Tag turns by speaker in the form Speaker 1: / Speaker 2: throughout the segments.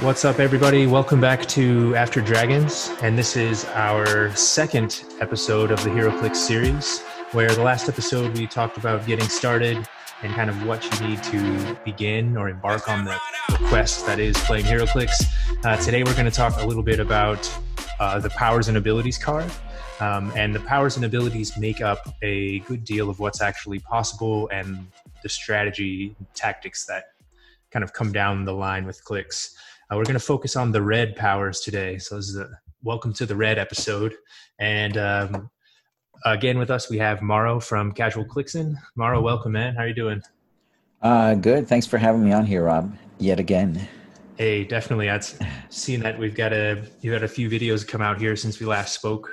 Speaker 1: What's up, everybody? Welcome back to After Dragons, and this is our second episode of the HeroClix series. Where the last episode we talked about getting started and kind of what you need to begin or embark on the, the quest that is playing HeroClix. Uh, today, we're going to talk a little bit about uh, the powers and abilities card. Um, and the powers and abilities make up a good deal of what's actually possible and the strategy tactics that kind of come down the line with Clix. Uh, we're going to focus on the red powers today. So this is a welcome to the red episode. And um, again with us, we have Mauro from Casual Clixin. Mauro, welcome, man. How are you doing?
Speaker 2: Uh, good. Thanks for having me on here, Rob, yet again.
Speaker 1: Hey, definitely. I've seen that we've got a, you've had a few videos come out here since we last spoke.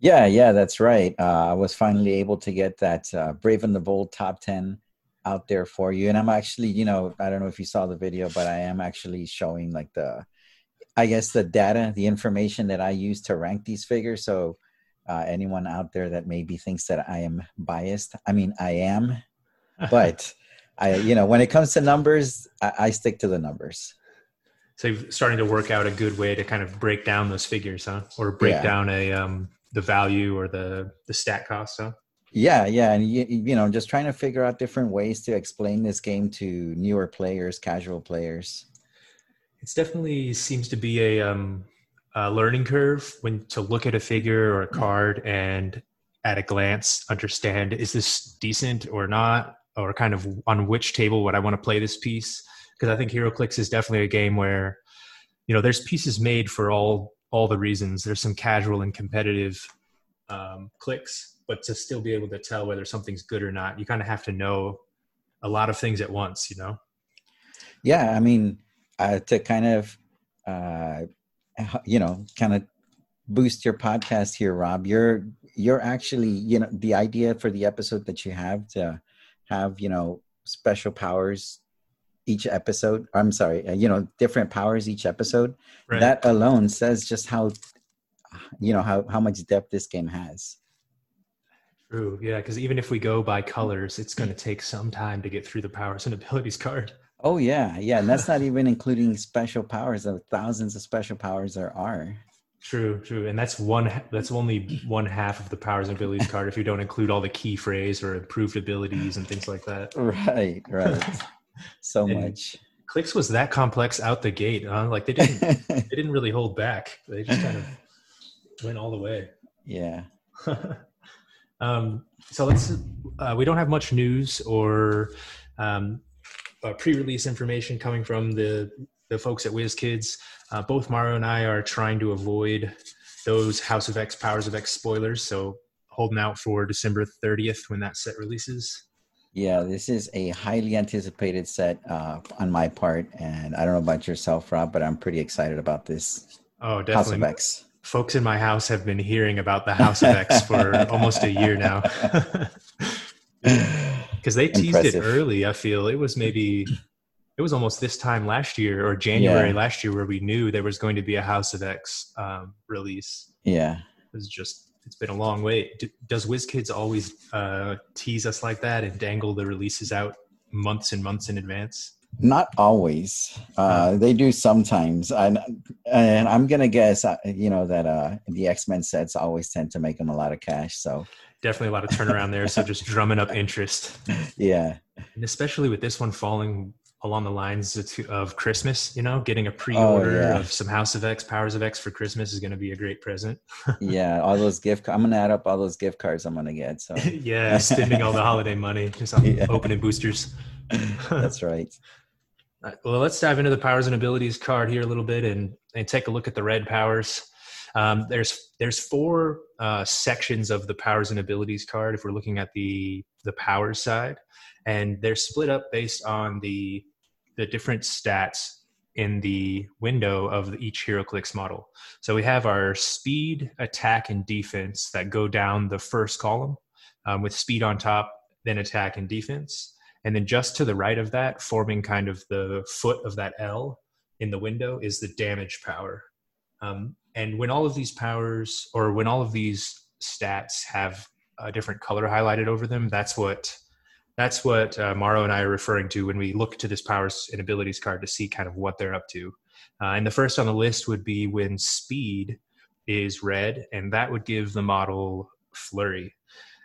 Speaker 2: Yeah, yeah, that's right. Uh, I was finally able to get that uh, Brave and the Bold top 10 out there for you. And i'm actually you know i don't know if you saw the video but i am actually showing like the i guess the data the information that i use to rank these figures. So uh, anyone out there that maybe thinks that i am biased i mean i am but i you know when it comes to numbers I, I stick to the numbers.
Speaker 1: So you're starting to work out a good way to kind of break down those figures huh? Or break yeah. down a um the value or the the stat cost huh
Speaker 2: yeah, yeah, and you, you know, just trying to figure out different ways to explain this game to newer players, casual players.
Speaker 1: It's definitely seems to be a, um, a learning curve when to look at a figure or a card and at a glance understand is this decent or not, or kind of on which table would I want to play this piece? Because I think HeroClix is definitely a game where, you know, there's pieces made for all all the reasons. There's some casual and competitive um, Clix but to still be able to tell whether something's good or not, you kind of have to know a lot of things at once, you know?
Speaker 2: Yeah. I mean, uh, to kind of, uh, you know, kind of boost your podcast here, Rob, you're, you're actually, you know, the idea for the episode that you have to have, you know, special powers each episode i'm sorry uh, you know different powers each episode right. that alone says just how you know how how much depth this game has
Speaker 1: True. Yeah, because even if we go by colors, it's going to mm. take some time to get through the powers and abilities card.
Speaker 2: Oh yeah, yeah, and that's not even including special powers. The thousands of special powers there are.
Speaker 1: True, true, and that's one. That's only one half of the powers and abilities card if you don't include all the key phrase or improved abilities and things like that.
Speaker 2: Right, right. so much.
Speaker 1: Clix was that complex out the gate, huh? Like they didn't, they didn't really hold back. They just kind of went all the way.
Speaker 2: Yeah.
Speaker 1: Um, so let's. Uh, we don't have much news or um, uh, pre-release information coming from the the folks at WizKids. Uh, both Mauro and I are trying to avoid those House of X, Powers of X spoilers. So holding out for December 30th when that set releases.
Speaker 2: Yeah, this is a highly anticipated set uh, on my part, and I don't know about yourself, Rob, but I'm pretty excited about this.
Speaker 1: Oh, definitely. House of X folks in my house have been hearing about the House of X for almost a year now. Because they teased Impressive. it early. I feel it was maybe it was almost this time last year or January yeah. last year where we knew there was going to be a House of X um, release.
Speaker 2: Yeah,
Speaker 1: it was just it's been a long wait. Do, does WizKids always uh, tease us like that and dangle the releases out months and months in advance?
Speaker 2: Not always. Uh, they do sometimes, and and I'm gonna guess, uh, you know, that uh, the X Men sets always tend to make them a lot of cash. So
Speaker 1: definitely a lot of turnaround there. So just drumming up interest.
Speaker 2: Yeah,
Speaker 1: and especially with this one falling along the lines of Christmas, you know, getting a pre-order oh, yeah. of some House of X, Powers of X for Christmas is going to be a great present.
Speaker 2: yeah, all those gift. I'm going to add up all those gift cards I'm going to get. So
Speaker 1: yeah, spending all the holiday money just on yeah. opening boosters.
Speaker 2: That's right.
Speaker 1: Right, well, let's dive into the powers and abilities card here a little bit and, and take a look at the red powers. Um, there's there's four uh, sections of the powers and abilities card if we're looking at the the powers side, and they're split up based on the the different stats in the window of each HeroClix model. So we have our speed, attack, and defense that go down the first column um, with speed on top, then attack and defense. And then just to the right of that, forming kind of the foot of that L in the window, is the damage power. Um, and when all of these powers, or when all of these stats have a different color highlighted over them, that's what That's what uh, and I are referring to when we look to this powers and abilities card to see kind of what they're up to. Uh, and the first on the list would be when speed is red, and that would give the model flurry.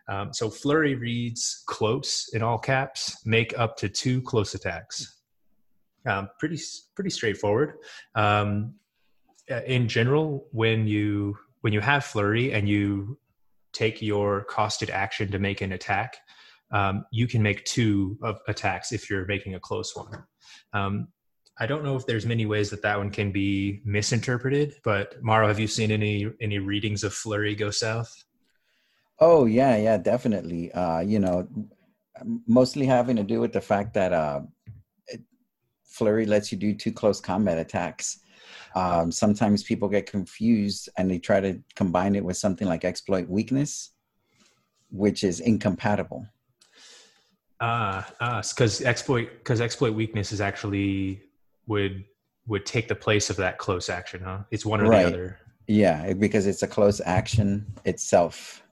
Speaker 1: Um, so flurry reads close in all caps, make up to two close attacks. Um, pretty pretty straightforward. Um, uh, in general, when you when you have flurry and you take your costed action to make an attack, um, you can make two of attacks if you're making a close one. Um, I don't know if there's many ways that that one can be misinterpreted, but Mauro, have you seen any any readings of Flurry go south?
Speaker 2: Oh yeah, yeah, definitely. Uh, you know, mostly having to do with the fact that uh, Flurry lets you do two close combat attacks. Um, sometimes people get confused and they try to combine it with something like exploit weakness, which is incompatible.
Speaker 1: Ah, uh, because uh, exploit because exploit weakness is actually would would take the place of that close action, huh? It's one or right. the other.
Speaker 2: Yeah, because it's a close action itself.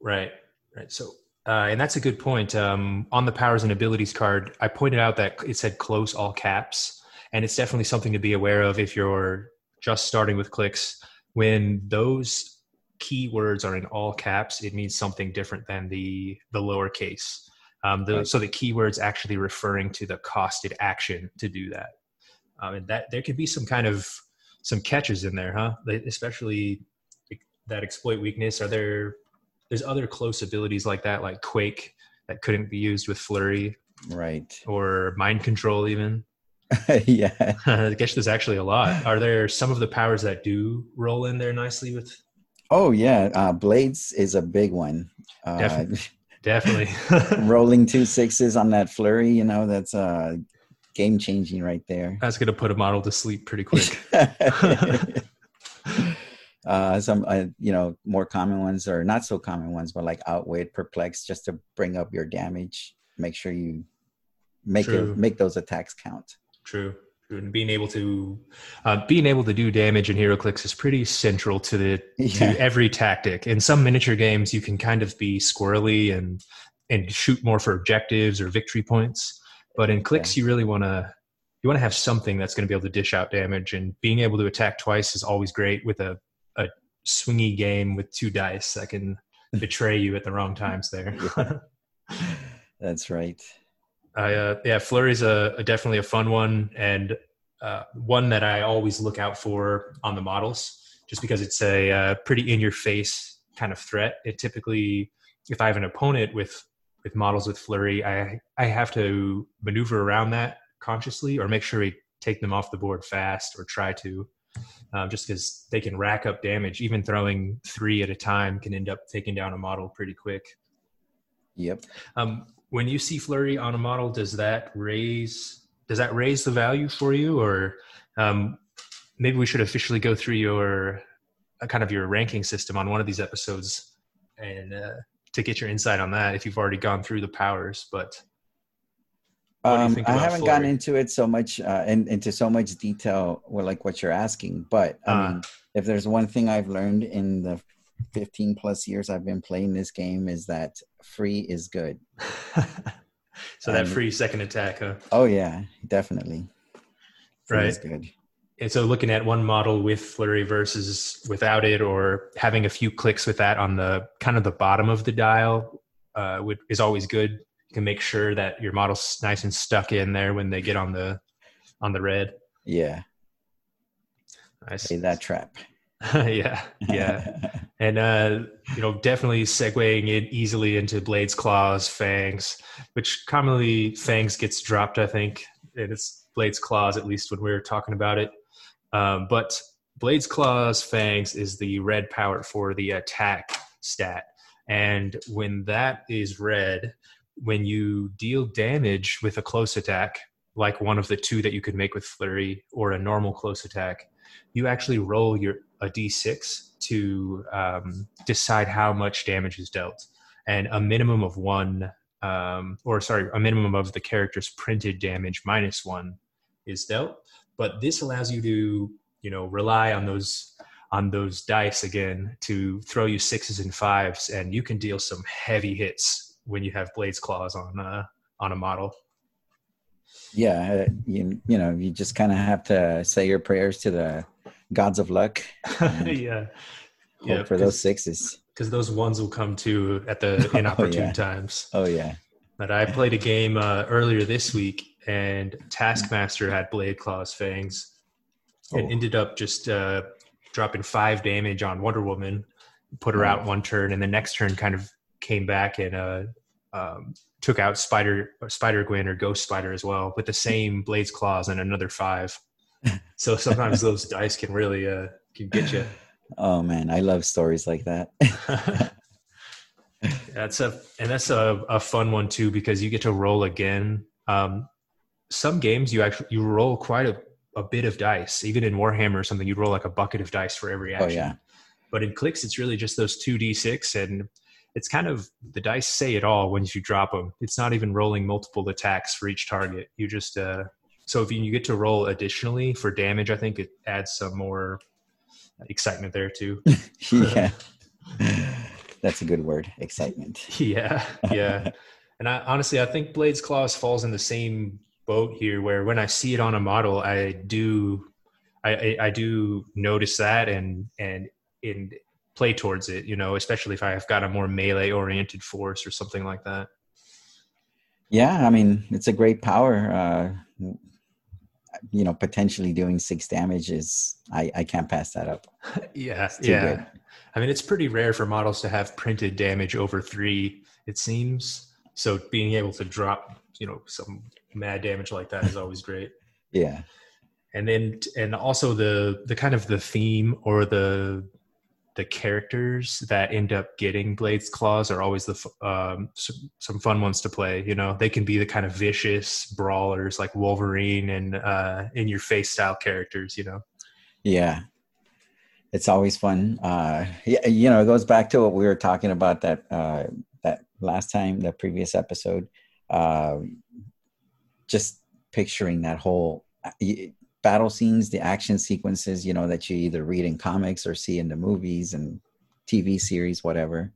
Speaker 1: Right, right. So, uh, and that's a good point. Um, on the powers and abilities card, I pointed out that it said close all caps, and it's definitely something to be aware of if you're just starting with Clix. When those keywords are in all caps, it means something different than the the lowercase. Um, the, right. So the keyword's actually referring to the costed action to do that. Um, and that there could be some kind of some catches in there, huh? Especially that exploit weakness. Are there? There's other close abilities like that, like Quake, that couldn't be used with Flurry,
Speaker 2: right?
Speaker 1: Or Mind Control, even.
Speaker 2: yeah.
Speaker 1: I guess there's actually a lot. Are there some of the powers that do roll in there nicely with?
Speaker 2: Oh yeah, uh, Blades is a big one.
Speaker 1: Uh, Definitely. Definitely.
Speaker 2: Rolling two sixes on that flurry, you know, that's uh game changing right there.
Speaker 1: That's gonna put a model to sleep pretty quick.
Speaker 2: Uh some uh, you know more common ones or not so common ones but like outwit perplex just to bring up your damage make sure you make True. it make those attacks count
Speaker 1: True and being able to uh, being able to do damage in HeroClix is pretty central to the yeah. to every tactic. In some miniature games, you can kind of be squirrely and and shoot more for objectives or victory points. But in Clix, you really want to you want to have something that's going to be able to dish out damage. And being able to attack twice is always great with a swingy game with two dice that can betray you at the wrong times. There,
Speaker 2: that's right.
Speaker 1: I, uh, yeah, Flurry's a, a definitely a fun one and uh, one that I always look out for on the models, just because it's a uh, pretty in your face kind of threat. It typically, if I have an opponent with with models with Flurry, I I have to maneuver around that consciously or make sure we take them off the board fast or try to. Um, just because they can rack up damage, even throwing three at a time can end up taking down a model pretty quick.
Speaker 2: Yep.
Speaker 1: Um, when you see flurry on a model does that raise does that raise the value for you or um, maybe we should officially go through your uh, kind of your ranking system on one of these episodes and uh, to get your insight on that if you've already gone through the powers but
Speaker 2: um, I haven't Flurry? gone into it so much uh, in, into so much detail or like what you're asking, but I uh, mean, if there's one thing I've learned in the 15 plus years I've been playing this game is that free is good.
Speaker 1: so that free second attack, huh?
Speaker 2: Oh yeah, definitely.
Speaker 1: Free right. good. And so looking at one model with flurry versus without it, or having a few clicks with that on the kind of the bottom of the dial, uh, would, is always good. You can make sure that your model's nice and stuck in there when they get on the on the red.
Speaker 2: Yeah.
Speaker 1: I
Speaker 2: see that trap.
Speaker 1: yeah, yeah, and uh, you know, definitely segueing it easily into Blades, Claws, Fangs, which commonly Fangs gets dropped. I think and it's Blades, Claws, at least when we are talking about it. Um, but Blades, Claws, Fangs is the red power for the attack stat, and when that is red, when you deal damage with a close attack, like one of the two that you could make with Flurry or a normal close attack, you actually roll your a d6 to um, decide how much damage is dealt, and a minimum of one, um, or sorry, a minimum of the character's printed damage minus one is dealt. But this allows you to, you know, rely on those on those dice again to throw you sixes and fives, and you can deal some heavy hits when you have blades claws on uh, on a model.
Speaker 2: Yeah, uh, you you know you just kind of have to say your prayers to the gods of luck.
Speaker 1: yeah,
Speaker 2: yeah, for those sixes
Speaker 1: because those ones will come too at the inopportune oh, yeah. times.
Speaker 2: Oh yeah.
Speaker 1: But I played a game uh, earlier this week, and Taskmaster had Blade Claws Fangs, and oh. ended up just uh, dropping five damage on Wonder Woman, put her oh. out one turn, and the next turn kind of came back and uh, um, took out Spider Spider Gwen or Ghost Spider as well with the same Blades Claws and another five. so sometimes those dice can really uh, can get you.
Speaker 2: Oh man, I love stories like that.
Speaker 1: that's a and that's a, a fun one too because you get to roll again. Um, some games you actually you roll quite a, a bit of dice. Even in Warhammer or something, You'd roll like a bucket of dice for every oh, action. Oh, yeah. But in Clix, it's really just those two d six, and it's kind of the dice say it all once you drop them. It's not even rolling multiple attacks for each target. You just uh, so if you, you get to roll additionally for damage, I think it adds some more excitement there too.
Speaker 2: yeah. That's a good word, excitement.
Speaker 1: yeah, yeah. and I honestly, I think Blades Claws falls in the same boat here, where when I see it on a model, I do, I, I, I do notice that and and and play towards it. You know, especially if I've got a more melee oriented force or something like that.
Speaker 2: Yeah, I mean, it's a great power. Uh, you know potentially doing six damage is I I can't pass that up.
Speaker 1: yeah, yeah. Good. I mean, it's pretty rare for models to have printed damage over three. It seems so. Being able to drop you know some mad damage like that is always great.
Speaker 2: yeah.
Speaker 1: And then and also the the kind of the theme or the the characters that end up getting blades claws are always the um, some, fun ones to play you know? They can be the kind of vicious brawlers like wolverine and uh, in your face style characters you know?
Speaker 2: Yeah. It's always fun. Uh, yeah you know it goes back to what we were talking about that uh, that last time the previous episode. Uh, just picturing that whole battle scenes, the action sequences, you know, that you either read in comics or see in the movies and TV series, whatever.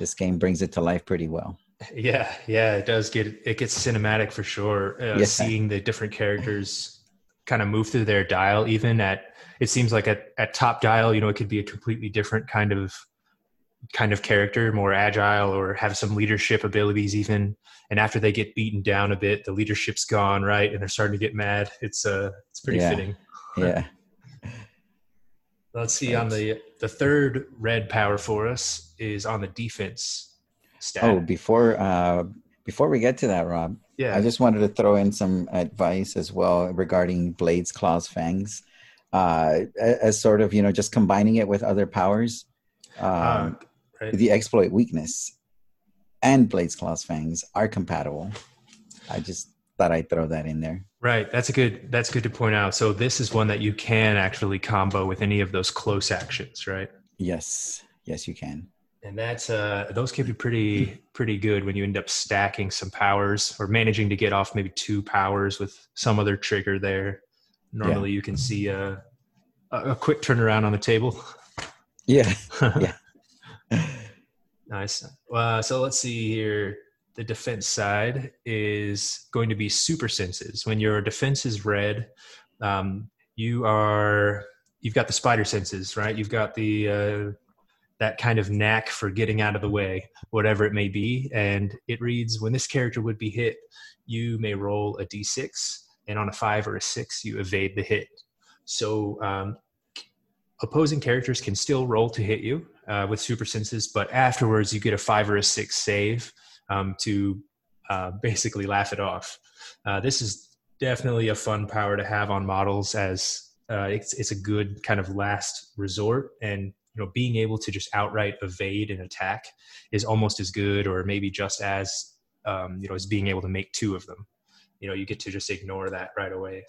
Speaker 2: This game brings it to life pretty well.
Speaker 1: Yeah, yeah, it does get it gets cinematic for sure. Uh, yeah. Seeing the different characters kind of move through their dial, even at it seems like at at top dial, you know, it could be a completely different kind of kind of character, more agile or have some leadership abilities even. And after they get beaten down a bit, the leadership's gone, right? And they're starting to get mad. It's uh it's pretty
Speaker 2: yeah.
Speaker 1: fitting.
Speaker 2: Yeah.
Speaker 1: Let's see on the the third red power for us is on the defense stat.
Speaker 2: Oh, before uh before we get to that, Rob, yeah, I just wanted to throw in some advice as well regarding blades, claws, fangs, uh, as sort of you know just combining it with other powers. Um, uh, right. the exploit weakness and Blades Claws Fangs are compatible. I just thought I'd throw that in there.
Speaker 1: Right. That's a good that's good to point out. So this is one that you can actually combo with any of those close actions, right?
Speaker 2: Yes. Yes, you can.
Speaker 1: And that's uh those can be pretty pretty good when you end up stacking some powers or managing to get off maybe two powers with some other trigger there. Normally yeah. you can see a a quick turnaround on the table.
Speaker 2: Yeah. yeah.
Speaker 1: nice. Uh, so let's see here. The defense side is going to be super senses. When your defense is red, um, you are you've got the spider senses, right? You've got the uh, that kind of knack for getting out of the way, whatever it may be. And it reads when this character would be hit, you may roll a d6, and on a five or a six, you evade the hit. So um, opposing characters can still roll to hit you uh, with super senses, but afterwards you get a five or a six save um, to uh, basically laugh it off. Uh, this is definitely a fun power to have on models as uh, it's, it's a good kind of last resort. And you know being able to just outright evade an attack is almost as good or maybe just as um, you know as being able to make two of them. You know you get to just ignore that right away.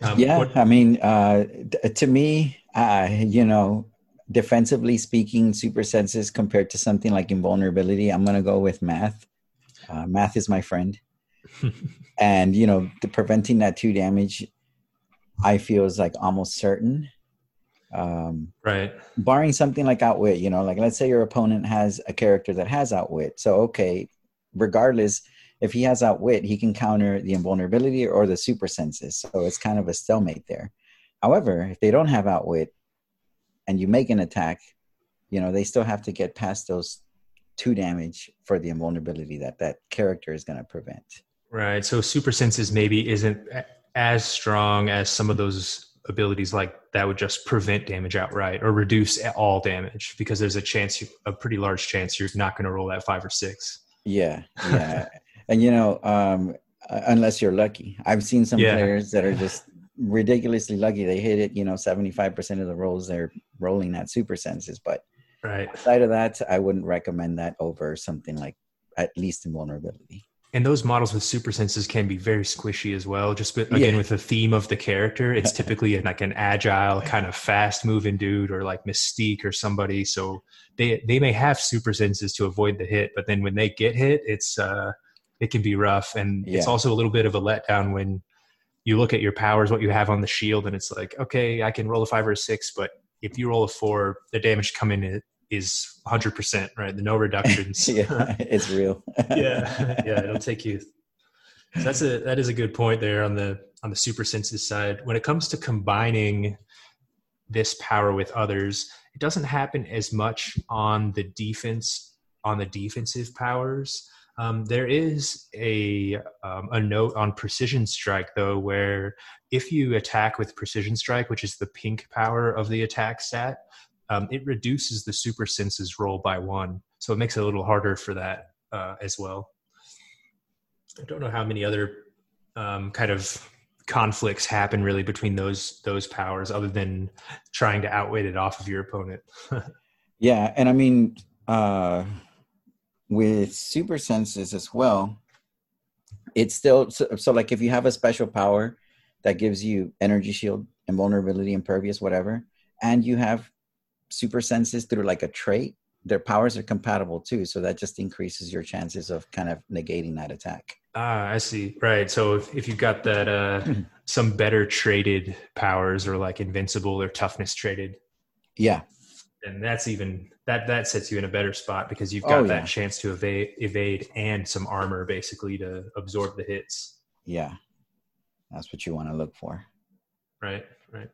Speaker 2: Um, yeah, what, I mean, uh, to me, uh, you know, defensively speaking, super senses compared to something like invulnerability, I'm going to go with math. Uh, math is my friend, and you know, the preventing that two damage, I feel is like almost certain. Um,
Speaker 1: right.
Speaker 2: barring something like outwit, you know, like let's say your opponent has a character that has outwit. So okay, regardless if he has outwit, he can counter the invulnerability or the super senses. So it's kind of a stalemate there. However, if they don't have outwit and you make an attack, you know, they still have to get past those two damage for the invulnerability that that character is going to prevent.
Speaker 1: Right. So super senses maybe isn't as strong as some of those abilities like that would just prevent damage outright or reduce all damage because there's a chance, a pretty large chance you're not going to roll that five or six.
Speaker 2: Yeah, yeah, and you know, um, unless you're lucky, I've seen some
Speaker 1: Yeah.
Speaker 2: players that are just ridiculously lucky. They hit it, you know, seventy five percent of the rolls they're rolling at super senses. But
Speaker 1: Right.
Speaker 2: outside of that, I wouldn't recommend that over something like at least invulnerability.
Speaker 1: And those models with super senses can be very squishy as well. Just with, again
Speaker 2: Yeah.
Speaker 1: with the theme of the character, it's typically like an agile, kind of fast moving dude, or like Mystique or somebody. So they they may have super senses to avoid the hit, but then when they get hit, it's uh it can be rough, and it's also a little bit of a letdown when you look at your powers, what you have on the shield, and it's like, okay, I can roll a five or a six, but if you roll a four, the damage coming in is 100%, right? The no reductions.
Speaker 2: yeah, it's real.
Speaker 1: yeah yeah it'll take you so that's a that is a good point there on the on the super senses side when it comes to combining this power with others it doesn't happen as much on the defense on the defensive powers um, there is a um, a note on precision strike though where if you attack with precision strike which is the pink power of the attack stat um, it reduces the super senses roll by one so it makes it a little harder for that uh, as well. I don't know how many other um, kind of conflicts happen really between those those powers, other than trying to outwit it off of your opponent.
Speaker 2: Yeah, and I mean, uh, with super senses as well, it's still so, so. Like if you have a special power that gives you energy shield, invulnerability, impervious, whatever, and you have super senses through like a trait, their powers are compatible too. So that just increases your chances of kind of negating that attack.
Speaker 1: ah, I see. Right. So if, if you've got that uh, some better traited powers, or like invincible or toughness traited,
Speaker 2: Yeah,
Speaker 1: and that's even that that sets you in a better spot because you've
Speaker 2: Oh,
Speaker 1: got
Speaker 2: yeah.
Speaker 1: that chance to evade evade and some armor basically to absorb the hits.
Speaker 2: yeah, that's what you want to look for.
Speaker 1: Right, right.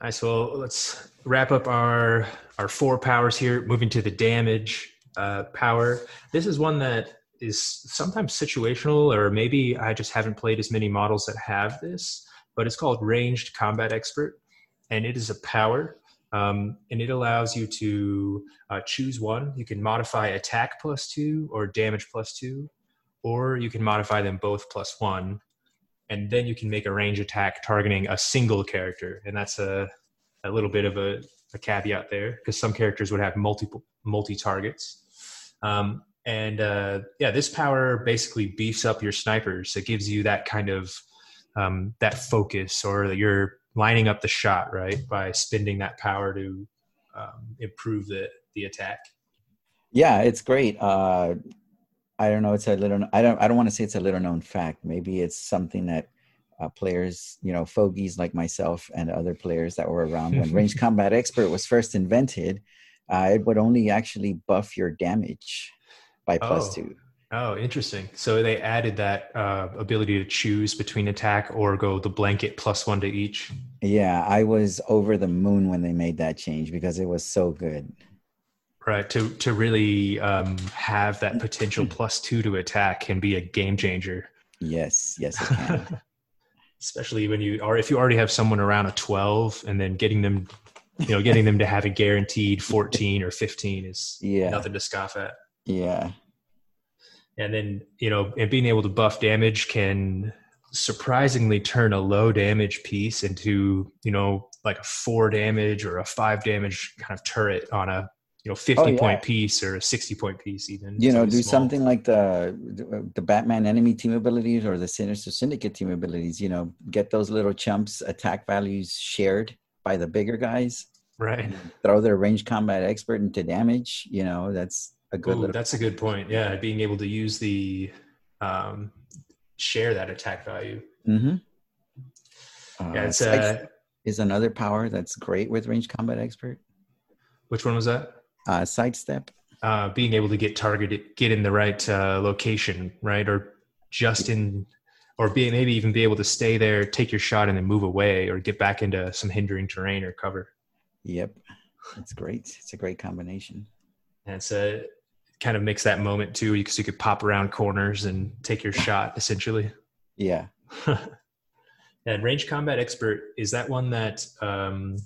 Speaker 1: All right, so let's wrap up our our four powers here. Moving to the damage uh, power. This is one that is sometimes situational, or maybe I just haven't played as many models that have this. But it's called Ranged Combat Expert, and it is a power, um, and it allows you to uh, choose one. You can modify attack plus two or damage plus two, or you can modify them both plus one. And then you can make a range attack targeting a single character. And that's a, a little bit of a, a caveat there because some characters would have multiple multi targets. Um, and uh, yeah this power basically beefs up your snipers. It gives you that kind of um, that focus or you're lining up the shot right by spending that power to um, improve the the attack
Speaker 2: Yeah, it's great. Uh, I don't know. It's a little. I don't. I don't want to say it's a little known fact. Maybe it's something that uh, players, you know, fogies like myself and other players that were around when Range Combat Expert was first invented. Uh, it would only actually buff your damage by plus
Speaker 1: Oh.
Speaker 2: two.
Speaker 1: Oh, interesting. So they added that uh, ability to choose between attack or go the blanket plus one to each.
Speaker 2: Yeah, I was over the moon when they made that change because it was so good.
Speaker 1: Right. To to really um, have that potential plus two to attack can be a game changer.
Speaker 2: Yes, yes, it can.
Speaker 1: Especially when you are if you already have someone around a twelve and then getting them you know, getting them to have a guaranteed fourteen or fifteen is
Speaker 2: Yeah.
Speaker 1: nothing to scoff at.
Speaker 2: yeah,
Speaker 1: and then you know and being able to buff damage can surprisingly turn a low damage piece into you know like a four damage or a five damage kind of turret on a you know 50
Speaker 2: Oh, yeah.
Speaker 1: point piece or a 60 point piece even
Speaker 2: you know, do
Speaker 1: small.
Speaker 2: something like the the Batman enemy team abilities or the Sinister Syndicate team abilities. You know, get those little chumps attack values shared by the bigger guys.
Speaker 1: right
Speaker 2: Throw their range combat expert into damage. You know, that's a good
Speaker 1: Ooh, that's a good point yeah being able to use the um share that attack value
Speaker 2: Mm-hmm.
Speaker 1: yeah it's uh
Speaker 2: is another power that's great with range combat expert.
Speaker 1: Which one was that?
Speaker 2: Uh, sidestep.
Speaker 1: Uh, being able to get targeted, get in the right uh, location, right, or just in, or be maybe even be able to stay there, take your shot, and then move away, or get back into some hindering terrain or cover.
Speaker 2: Yep, it's great. It's a great combination.
Speaker 1: And it's a kind of makes that moment too, because you could pop around corners and take your shot essentially.
Speaker 2: Yeah.
Speaker 1: and range combat expert is that one that um,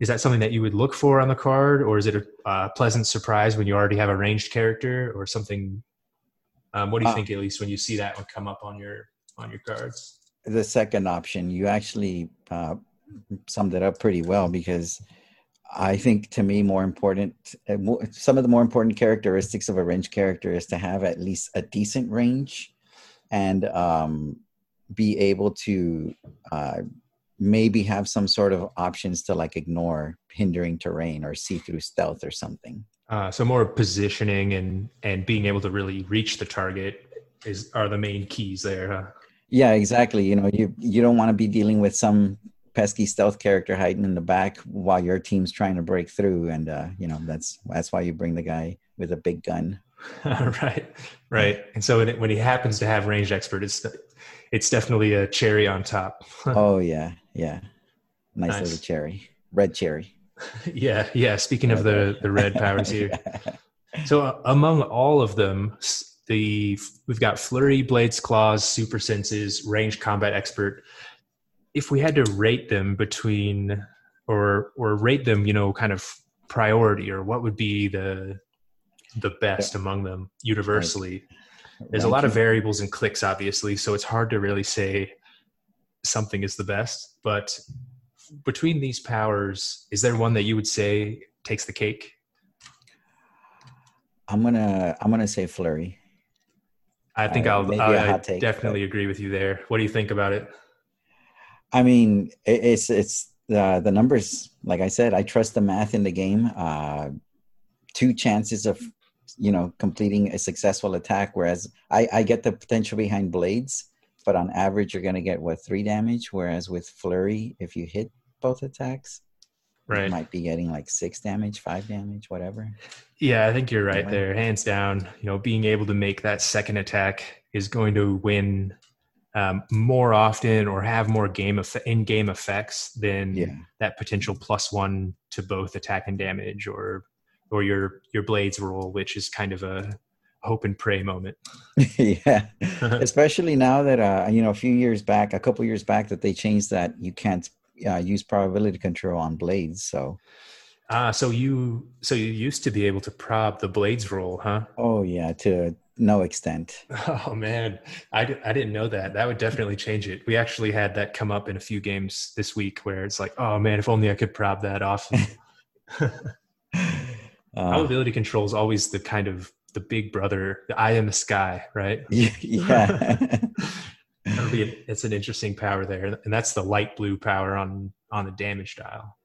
Speaker 1: is that something that you would look for on the card, or is it a uh, pleasant surprise when you already have a ranged character, or something? Um, what do you uh, think, at least when you see that one come up on your on your cards?
Speaker 2: The second option, you actually uh, summed it up pretty well because I think to me more important, uh, some of the more important characteristics of a range character is to have at least a decent range and um, be able to uh, maybe have some sort of options to like ignore hindering terrain or see through stealth or something.
Speaker 1: Uh, so more positioning and and being able to really reach the target is are the main keys there. Huh?
Speaker 2: Yeah, exactly. You know, you you don't want to be dealing with some pesky stealth character hiding in the back while your team's trying to break through, and uh, you know that's that's why you bring the guy with a big gun.
Speaker 1: right, right. And so when, when he happens to have ranged expert, it's it's definitely a cherry on top.
Speaker 2: oh yeah, yeah, nice, nice, little cherry, red cherry.
Speaker 1: yeah, yeah. Speaking of the the red powers here, so uh, among all of them, the we've got flurry, blades, claws, super senses, range combat expert. If we had to rate them between or or rate them, you know, kind of priority, or what would be the the best yeah. among them universally? Right there's a lot of variables and Clix obviously so it's hard to really say something is the best but between these powers is there one that you would say takes the cake?
Speaker 2: I'm gonna i'm gonna say flurry.
Speaker 1: I think uh, i'll, I'll take, definitely but... agree with you there. What do you think about it
Speaker 2: i mean it's it's the the numbers like i said i trust the math in the game. Uh two chances of you know completing a successful attack whereas i i get the potential behind blades but on average you're going to get what three damage? Whereas with flurry if you hit both attacks right. might be getting like six damage five damage whatever.
Speaker 1: Yeah i think you're right there hands down. You know being able to make that second attack is going to win um, more often or have more game eff- in-game effects than yeah. that potential plus one to both attack and damage or or your your blades roll, which is kind of a hope and pray moment.
Speaker 2: yeah, especially now that uh, you know a few years back, a couple years back, that they changed that you can't uh, use probability control on blades. So.
Speaker 1: Ah, so you so you used to be able to prob the blades roll, huh?
Speaker 2: Oh yeah, to no extent.
Speaker 1: Oh man, I, I didn't know that. That would definitely change it. We actually had that come up in a few games this week where it's like, oh man, if only I could prob that off. Uh, Probability control is always the kind of the big brother, the eye in the sky, right?
Speaker 2: Yeah.
Speaker 1: That'll be a, it's an interesting power there, and that's the light blue power on on the damage dial.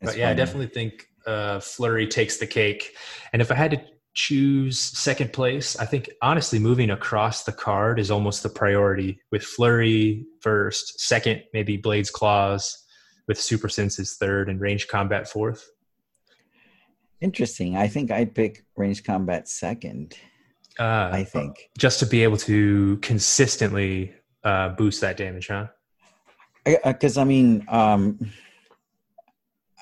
Speaker 1: That's but yeah, funny. I definitely think uh, Flurry takes the cake. And if I had to choose second place, I think honestly moving across the card is almost the priority. With Flurry first, second maybe Blades Claws, with Super Senses third, and Range Combat fourth.
Speaker 2: Interesting. I think I'd pick range combat second. Uh, I think
Speaker 1: just to be able to consistently uh, boost that damage, huh?
Speaker 2: Because I, uh, I, mean, um,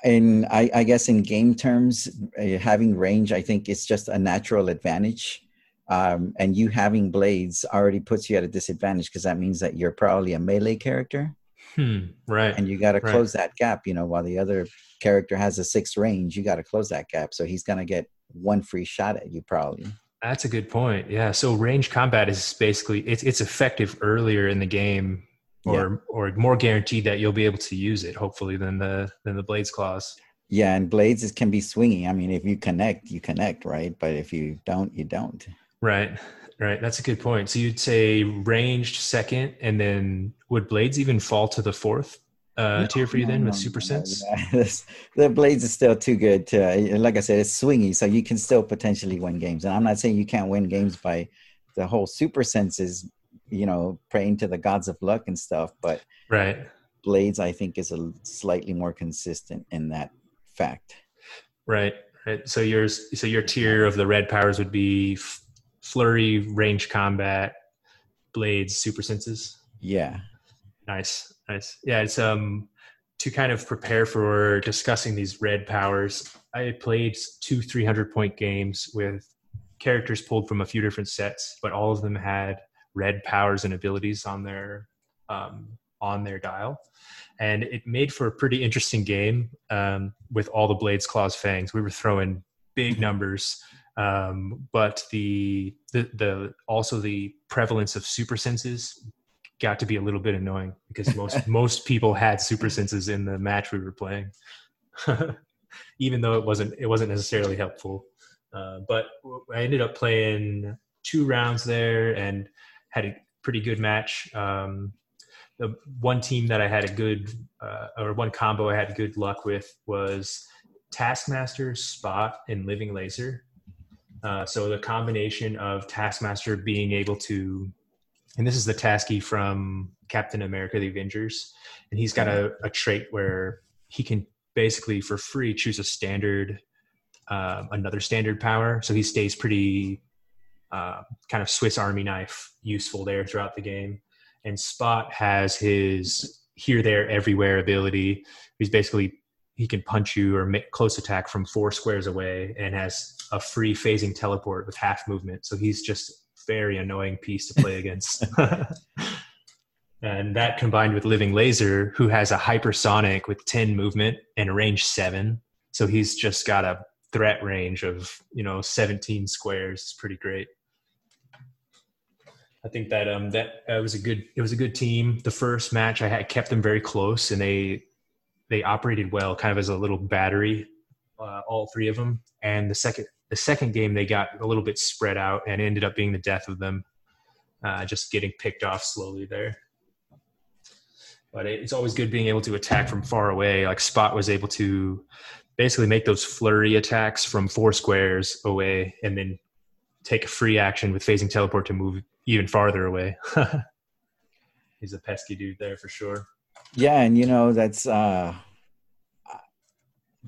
Speaker 2: in I, I, guess in game terms, uh, having range, I think it's just a natural advantage. Um, and you having blades already puts you at a disadvantage because that means that you're probably a melee character.
Speaker 1: Hmm, right.
Speaker 2: And you got to right. close that gap, you know, while the other character has a six range, you got to close that gap. So he's going to get one free shot at you probably.
Speaker 1: That's a good point. Yeah. So range combat is basically it's it's effective earlier in the game or yeah. or more guaranteed that you'll be able to use it hopefully than the than the blades claws.
Speaker 2: Yeah, and blades is, can be swinging I mean, if you connect, you connect, right? But if you don't, you don't.
Speaker 1: Right. Right. That's a good point. So you'd say ranged second, and then would blades even fall to the fourth uh, no, tier for you no, then with super sense?
Speaker 2: the blades are still too good to, like I said, it's swingy, so you can still potentially win games. And I'm not saying you can't win games by the whole super senses, you know, praying to the gods of luck and stuff, but
Speaker 1: right.
Speaker 2: Blades, I think, is a slightly more consistent in that fact.
Speaker 1: Right. Right. So yours, so your tier of the red powers would be f- flurry, range combat, blades, super senses.
Speaker 2: Yeah.
Speaker 1: Nice. Nice. Yeah. It's um to kind of prepare for discussing these red powers. I played two 300 point games with characters pulled from a few different sets, but all of them had red powers and abilities on their um, on their dial, and it made for a pretty interesting game um, with all the blades, claws, fangs. We were throwing big numbers, um, but the, the the also the prevalence of super senses got to be a little bit annoying because most most people had super senses in the match we were playing, even though it wasn't it wasn't necessarily helpful. Uh, but I ended up playing two rounds there and had a pretty good match. Um, the one team that I had a good, uh, or one combo I had good luck with was Taskmaster, Spot, and Living Laser. Uh, so the combination of Taskmaster being able to, and this is the Tasky from Captain America: The Avengers, and he's got a, a trait where he can basically for free choose a standard, uh, another standard power. So he stays pretty uh, kind of Swiss Army knife useful there throughout the game and Spot has his here, there, everywhere ability. He's basically he can punch you or make close attack from four squares away, and has a free phasing teleport with half movement. So he's just very annoying piece to play against. and that combined with Living Laser, who has a hypersonic with ten movement and a range seven, so he's just got a threat range of you know 17 squares. It's pretty great. I think that um that uh, was a good it was a good team. The first match I had kept them very close and they they operated well, kind of as a little battery, uh, all three of them. And the second the second game they got a little bit spread out and ended up being the death of them, uh, just getting picked off slowly there. But it's always good being able to attack from far away. Like Spot was able to basically make those flurry attacks from four squares away and then take a free action with phasing teleport to move even farther away. He's a pesky dude there for sure.
Speaker 2: Yeah, and you know that's uh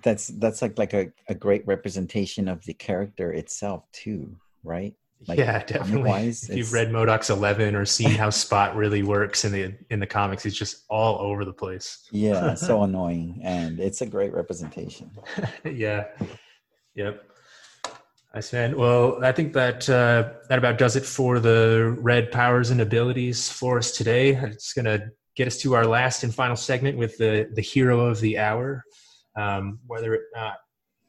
Speaker 2: that's that's like like a, a great representation of the character itself too, right? Like,
Speaker 1: yeah, definitely. Wise, if you've read MODOK's Eleven or seen how Spot really works in the in the comics, he's just all over the place.
Speaker 2: yeah, so annoying, and it's a great representation.
Speaker 1: yeah, yep. Nice man. Well, I think that uh, that about does it for the red powers and abilities for us today. It's going to get us to our last and final segment with the the hero of the hour. Um, whether or not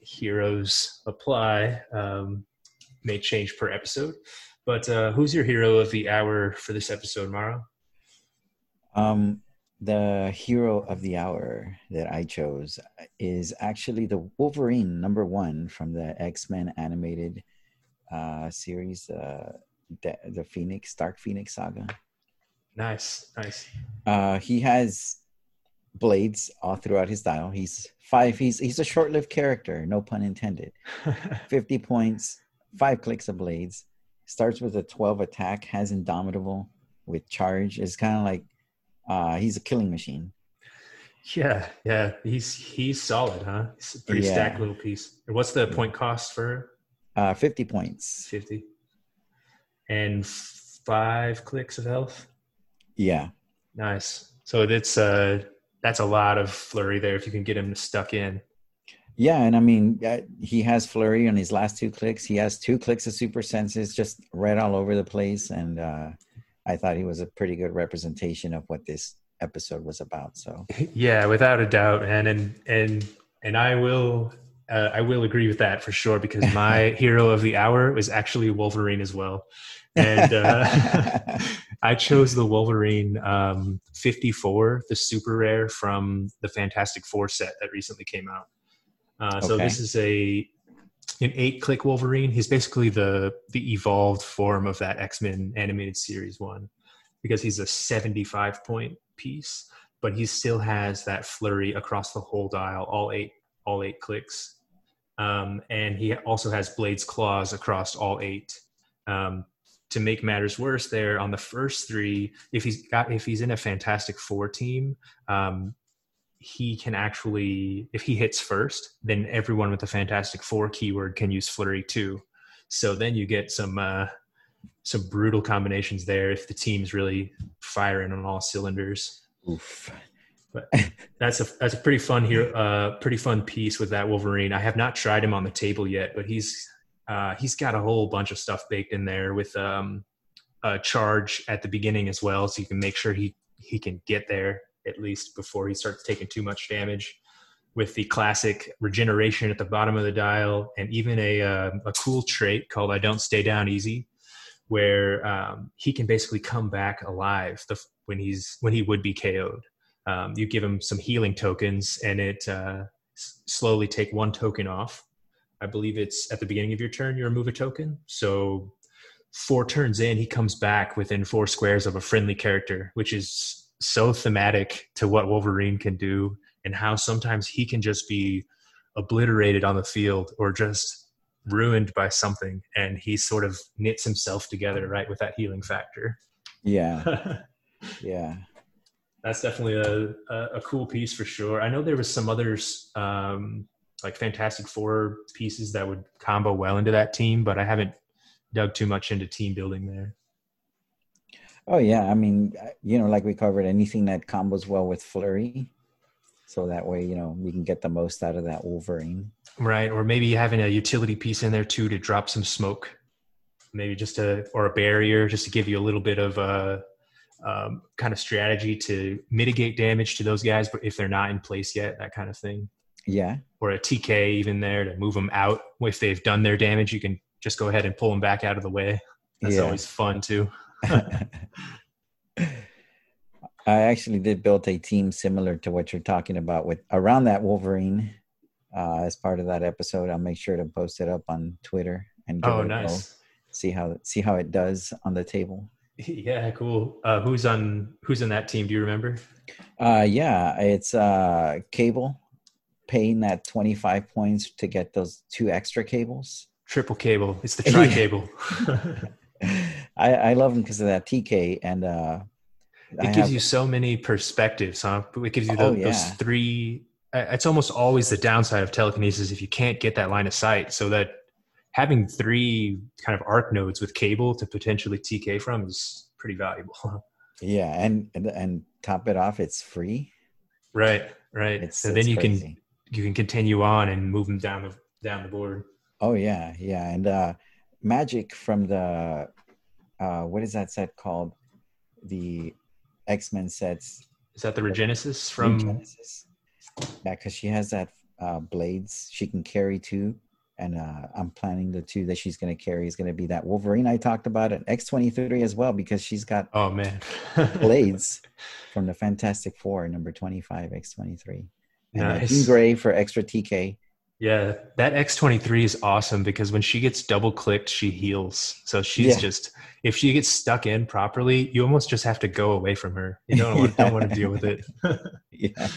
Speaker 1: heroes apply um, may change per episode. But uh, who's your hero of the hour for this episode, Mauro?
Speaker 2: Um, the hero of the hour that I chose is actually the Wolverine number one from the X Men animated uh, series, uh, the, the Phoenix Dark Phoenix saga.
Speaker 1: Nice, nice.
Speaker 2: Uh, he has blades all throughout his dial. He's five. He's he's a short-lived character, no pun intended. Fifty points, five clicks of blades. Starts with a twelve attack. Has indomitable with charge. It's kind of like uh, he's a killing machine.
Speaker 1: Yeah, yeah, he's he's solid, huh? He's a pretty yeah. stacked little piece. What's the point cost for?
Speaker 2: Uh, fifty points.
Speaker 1: Fifty. And five clicks of health.
Speaker 2: Yeah.
Speaker 1: Nice. So that's uh that's a lot of flurry there if you can get him stuck in.
Speaker 2: Yeah, and I mean, uh, he has flurry on his last two clicks. He has two clicks of super senses, just right all over the place, and uh, I thought he was a pretty good representation of what this episode was about. So
Speaker 1: yeah, without a doubt, and and and and I will uh, I will agree with that for sure because my hero of the hour was actually Wolverine as well, and uh, I chose the Wolverine um, 54, the super rare from the Fantastic Four set that recently came out. Uh, so okay. this is a an eight click Wolverine. He's basically the the evolved form of that X Men animated series one, because he's a seventy five point piece, but he still has that flurry across the whole dial, all eight all eight clicks, um, and he also has blades claws across all eight. Um, to make matters worse, there on the first three, if he's got if he's in a Fantastic Four team, um, he can actually if he hits first, then everyone with the Fantastic Four keyword can use flurry too. So then you get some uh, some brutal combinations there if the team's really firing on all cylinders.
Speaker 2: Oof.
Speaker 1: But that's a that's a pretty fun here, uh, pretty fun piece with that Wolverine. I have not tried him on the table yet, but he's uh, he's got a whole bunch of stuff baked in there with um, a charge at the beginning as well, so you can make sure he he can get there at least before he starts taking too much damage. With the classic regeneration at the bottom of the dial, and even a uh, a cool trait called "I don't stay down easy," where um, he can basically come back alive the, when he's when he would be KO'd. Um, you give him some healing tokens, and it uh, s- slowly take one token off. I believe it's at the beginning of your turn. You remove a token, so four turns in, he comes back within four squares of a friendly character, which is so thematic to what Wolverine can do and how sometimes he can just be obliterated on the field or just ruined by something and he sort of knits himself together right with that healing factor
Speaker 2: Yeah. Yeah.
Speaker 1: that's definitely a, a, a cool piece for sure i know there was some others um, like fantastic four pieces that would combo well into that team but i haven't dug too much into team building there
Speaker 2: Oh yeah, I mean, uh, you know, like we covered, anything that combos well with flurry, so that way, you know, we can get the most out of that Wolverine.
Speaker 1: right or maybe having a utility piece in there too to drop some smoke maybe just a or a barrier just to give you a little bit of a um, kind of strategy to mitigate damage to those guys but if they're not in place yet that kind of thing
Speaker 2: Yeah,
Speaker 1: or a TK even there to move them out. If they've done their damage, you can just go ahead and pull them back out of the way. That's
Speaker 2: Yeah.
Speaker 1: always fun too.
Speaker 2: I actually did build a team similar to what you're talking about with around that Wolverine. Uh, as part of that episode, I'll make sure to post it up on Twitter and give
Speaker 1: Oh,
Speaker 2: it a go.
Speaker 1: nice.
Speaker 2: See how see how it does on the table.
Speaker 1: Yeah, cool. Uh, who's on? Who's in that team? Do you remember?
Speaker 2: Uh, yeah, it's uh, cable paying that 25 points to get those two extra cables.
Speaker 1: Triple cable. It's the tri cable.
Speaker 2: I, I love them because of that TK and uh, I
Speaker 1: it gives
Speaker 2: have-
Speaker 1: you so many perspectives, huh? It gives you
Speaker 2: Oh,
Speaker 1: the, those three. uh, It's almost always the downside of telekinesis if you can't get that line of sight. So that having three kind of arc nodes with cable to potentially TK from is pretty valuable.
Speaker 2: yeah, and, and and top it off, it's free.
Speaker 1: right, right.
Speaker 2: It's
Speaker 1: so
Speaker 2: it's
Speaker 1: then you can you can continue on and move them down the down the board.
Speaker 2: Oh yeah, yeah, and uh, Magik from the uh, what is that set called? The X Men sets
Speaker 1: Is that the Regenesis from?
Speaker 2: Genesis. Yeah, because she has that uh, blades she can carry too, and uh, I'm planning the two that she's going to carry is going to be that Wolverine I talked about and X23 as well because she's got
Speaker 1: Oh man,
Speaker 2: blades from the Fantastic Four number 25 X23. And
Speaker 1: Nice.
Speaker 2: Jean Grey for extra TK.
Speaker 1: Yeah, that X23 is awesome because when she gets double clicked, she heals. So she's
Speaker 2: Yeah.
Speaker 1: just if she gets stuck in properly, you almost just have to go away from her. You don't want,
Speaker 2: Yeah.
Speaker 1: don't want to deal with it.
Speaker 2: Yeah,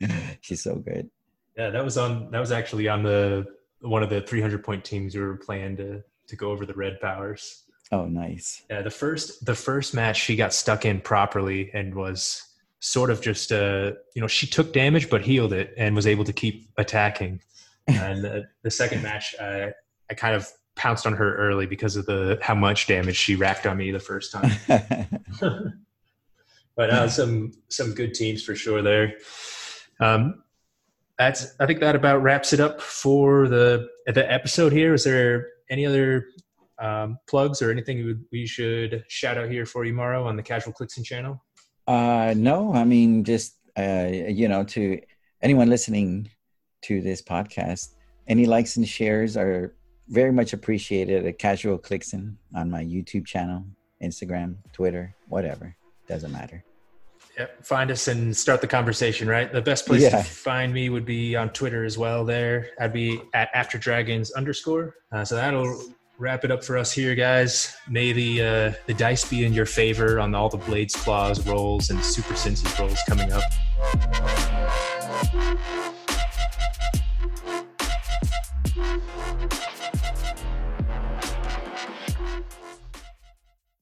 Speaker 2: she's so good.
Speaker 1: yeah, that was on that was actually on the one of the 300 point teams we were playing to to go over the red powers.
Speaker 2: Oh, nice.
Speaker 1: Yeah, the first the first match she got stuck in properly and was sort of just uh you know she took damage but healed it and was able to keep attacking. And the, the second match, I I kind of pounced on her early because of the how much damage she racked on me the first time. but uh, some some good teams for sure there. Um, that's I think that about wraps it up for the the episode here. Is there any other um, plugs or anything we, should shout out here for you, Mauro, on the Casual Clixing channel?
Speaker 2: Uh, no, I mean, just, uh, you know, to anyone listening to this podcast, any likes and shares are very much appreciated at Casual Clixon on my YouTube channel, Instagram, Twitter, whatever. Doesn't matter.
Speaker 1: Yep. Find us and start the conversation, right? The best place
Speaker 2: Yeah.
Speaker 1: to find me would be on Twitter as well. There, I'd be at After Dragons underscore. Uh, so that'll wrap it up for us here, guys. May the uh, the dice be in your favor on all the Blades Claws rolls and Super Senses rolls coming up.